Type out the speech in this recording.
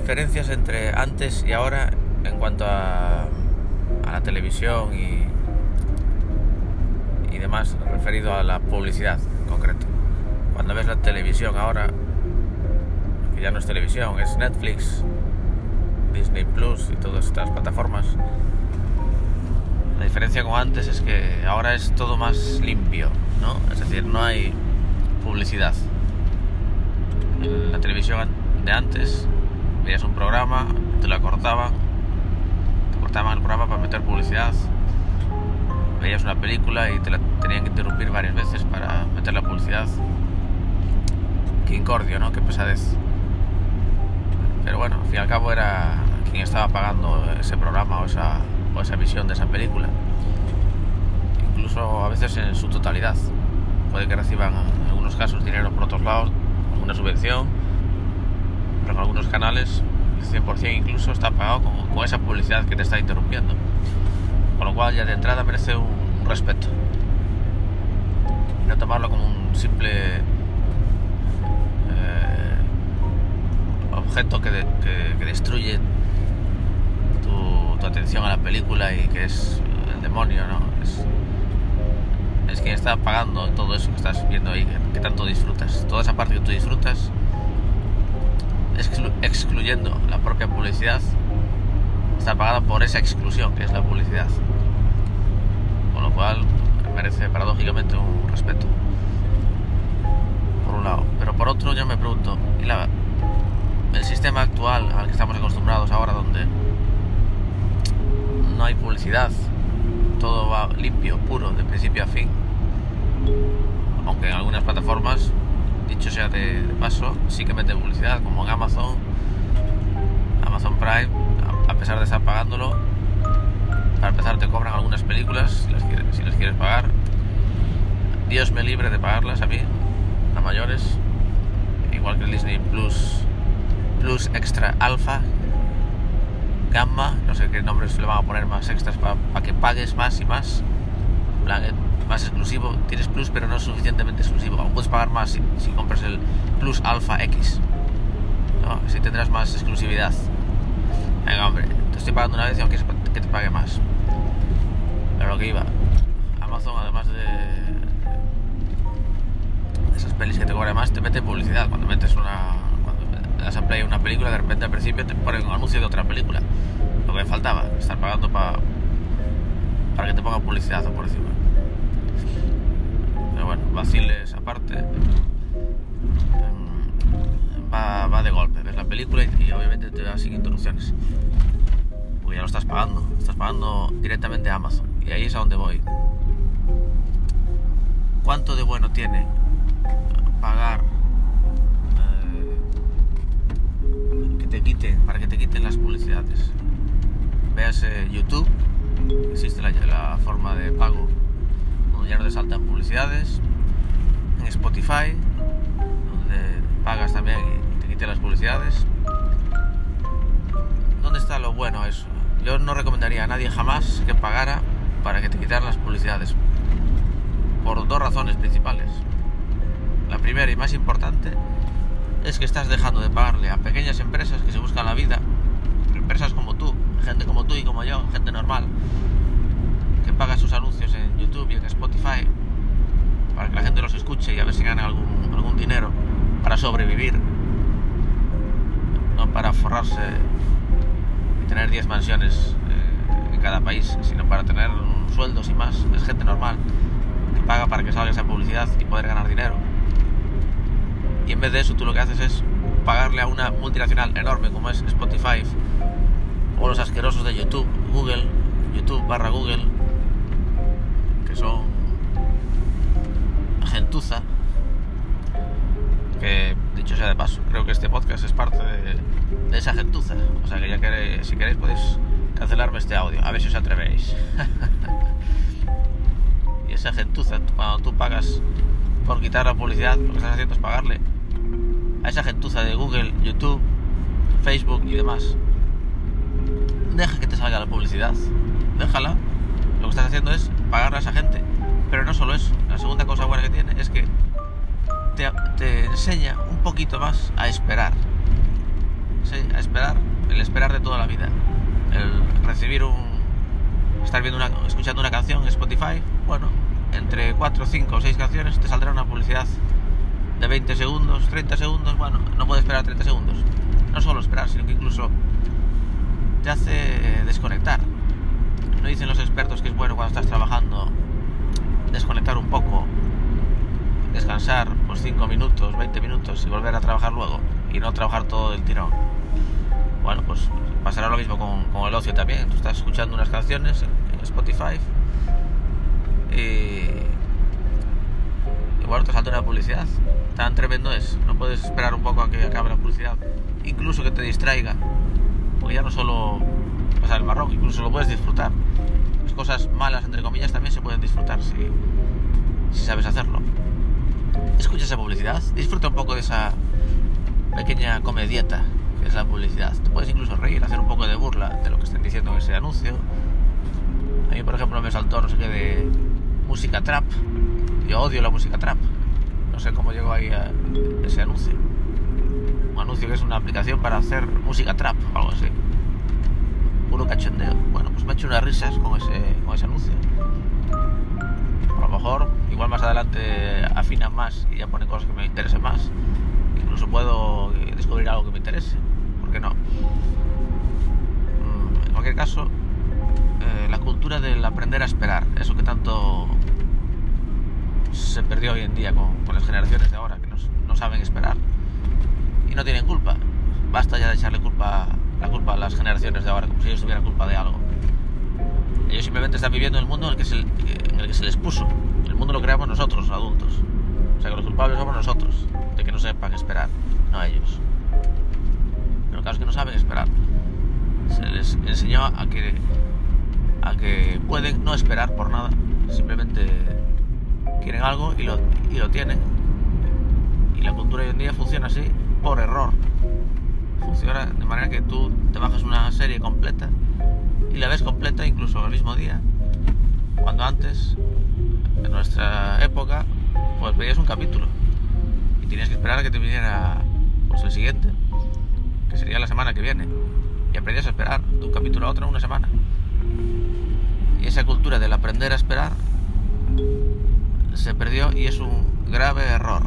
diferencias entre antes y ahora en cuanto a, la televisión y, y demás referido a la publicidad en concreto. Cuando ves la televisión ahora, que ya no es televisión, es Netflix, Disney Plus y todas estas plataformas, la diferencia con antes es que ahora es todo más limpio, ¿no? Es decir, no hay publicidad. La televisión de antes veías un programa, te lo cortaban, te cortaban el programa para meter publicidad, veías una película y te la tenían que interrumpir varias veces para meter la publicidad. Qué incordio, ¿no? Qué pesadez. Pero bueno, al fin y al cabo era quien estaba pagando ese programa o esa esa visión de esa película. Incluso a veces en su totalidad. Puede que reciban en algunos casos dinero por otros lados, alguna subvención, pero en algunos canales el 100% incluso está pagado con, esa publicidad que te está interrumpiendo. Con lo cual ya de entrada merece un, respeto. Y no tomarlo como un simple eh, objeto que, que destruye tu atención a la película y que es el demonio, ¿no? Es, es quien está pagando todo eso que estás viendo ahí, que, tanto disfrutas. Toda esa parte que tú disfrutas, excluyendo la propia publicidad, está pagada por esa exclusión que es la publicidad. Con lo cual merece paradójicamente un respeto. Por un lado. Pero por otro yo me pregunto, ¿y la, el sistema actual al que estamos acostumbrados ahora donde no hay publicidad, todo va limpio, puro, de principio a fin. Aunque en algunas plataformas, dicho sea de, paso, sí que mete publicidad, como en Amazon, Amazon Prime, a, pesar de estar pagándolo, para empezar te cobran algunas películas si las, quieres, pagar. Dios me libre de pagarlas a mí, a mayores, igual que el Disney Plus Plus Extra Alpha, gamma, no sé qué nombres le van a poner más extras para que pagues más y más. Eh, más exclusivo, tienes plus pero no suficientemente exclusivo. Aún puedes pagar más si, compras el Plus Alpha X. ¿no? Así tendrás más exclusividad. Venga, hombre, te estoy pagando una vez y aunque que te pague más. Pero lo que iba, Amazon además de, esas pelis que te cobra más, te mete publicidad. Cuando metes una, das a play una película, de repente al principio te ponen un anuncio de otra película. Lo que faltaba, estar pagando para para que te ponga publicidad por encima. Bueno, vaciles aparte. Va, va de golpe, ves la película y, obviamente te da sin interrupciones. Porque ya lo estás pagando, estás pagando directamente a Amazon. Y ahí es a donde voy. ¿Cuánto de bueno tiene pagar quiten, para que te quiten las publicidades. Veas YouTube, existe la, forma de pago donde ya no te saltan publicidades. Spotify, donde pagas también y te quiten las publicidades. ¿Dónde está lo bueno eso? Yo no recomendaría a nadie jamás que pagara para que te quitaran las publicidades. Por dos razones principales. La primera y más importante es que estás dejando de pagarle a pequeñas empresas que se buscan la vida, empresas como tú, gente como tú y como yo, gente normal, que paga sus anuncios en YouTube y en Spotify para que la gente los escuche y a ver si gana algún, algún dinero para sobrevivir, no para forrarse y tener 10 mansiones eh, en cada país, sino para tener sueldos y más. Es gente normal que paga para que salga esa publicidad y poder ganar dinero y en vez de eso tú lo que haces es pagarle a una multinacional enorme como es Spotify o los asquerosos de YouTube, Google, YouTube barra Google, que son gentuza, que dicho sea de paso, creo que este podcast es parte de, esa gentuza, o sea que ya que si queréis podéis cancelarme este audio, a ver si os atrevéis. y esa gentuza, cuando tú pagas por quitar la publicidad, lo que estás haciendo es pagarle a esa gentuza de Google, YouTube, Facebook y demás. Deja que te salga la publicidad. Déjala. Lo que estás haciendo es pagarle a esa gente. Pero no solo eso. La segunda cosa buena que tiene es que te, enseña un poquito más a esperar. sí, a esperar, el esperar de toda la vida. El recibir un. estar viendo una, escuchando una canción en Spotify, bueno, entre 4, 5 o 6 canciones te saldrá una publicidad de 20 segundos, 30 segundos, bueno, no puedes esperar 30 segundos. No solo esperar, sino que incluso te hace desconectar. No dicen los expertos que es bueno cuando estás trabajando desconectar un poco, descansar pues 5 minutos, 20 minutos y volver a trabajar luego y no trabajar todo el tirón. Bueno, pues pasará lo mismo con, el ocio también. Tú estás escuchando unas canciones en, Spotify y, bueno, te salta una publicidad. Tan tremendo es. No puedes esperar un poco a que acabe la publicidad. Incluso que te distraiga. Porque ya no solo pasar el marrón, incluso lo puedes disfrutar. Cosas malas, entre comillas, también se pueden disfrutar si, si sabes hacerlo. Escucha esa publicidad, disfruta un poco de esa pequeña comedieta que es la publicidad. Te puedes incluso reír, hacer un poco de burla de lo que estén diciendo en ese anuncio. A mí, por ejemplo, me saltó no sé qué de música trap. Yo odio la música trap. No sé cómo llegó ahí a ese anuncio. Un anuncio que es una aplicación para hacer música trap o algo así. Puro cachondeo. Bueno, pues me ha hecho unas risas con ese, con ese anuncio. A lo mejor, igual más adelante afinan más y ya pone cosas que me interesen más. Incluso puedo descubrir algo que me interese. ¿Por qué no? Mm, en cualquier caso, eh, la cultura del aprender a esperar, eso que tanto se perdió hoy en día con, con las generaciones de ahora, que no, no, saben esperar y no tienen culpa. Basta ya de echarle culpa, la culpa a las generaciones de ahora, como si ellos tuvieran culpa de algo. Ellos simplemente están viviendo en el mundo en el que se, en el que se les puso. El mundo lo creamos nosotros, adultos. O sea que los culpables somos nosotros, de que no sepan esperar, no ellos. Pero caso es que no saben esperar. Se les enseñó a que, a que pueden no esperar por nada, simplemente quieren algo y lo, y lo tienen. Y la cultura hoy en día funciona así por error. Funciona de manera que tú te bajas una serie completa y la ves completa incluso el mismo día. Cuando antes, en nuestra época, pues veías un capítulo y tenías que esperar a que te viniera pues, el siguiente, que sería la semana que viene. Y aprendías a esperar de un capítulo a otro una semana. Y esa cultura del aprender a esperar se perdió y es un grave error.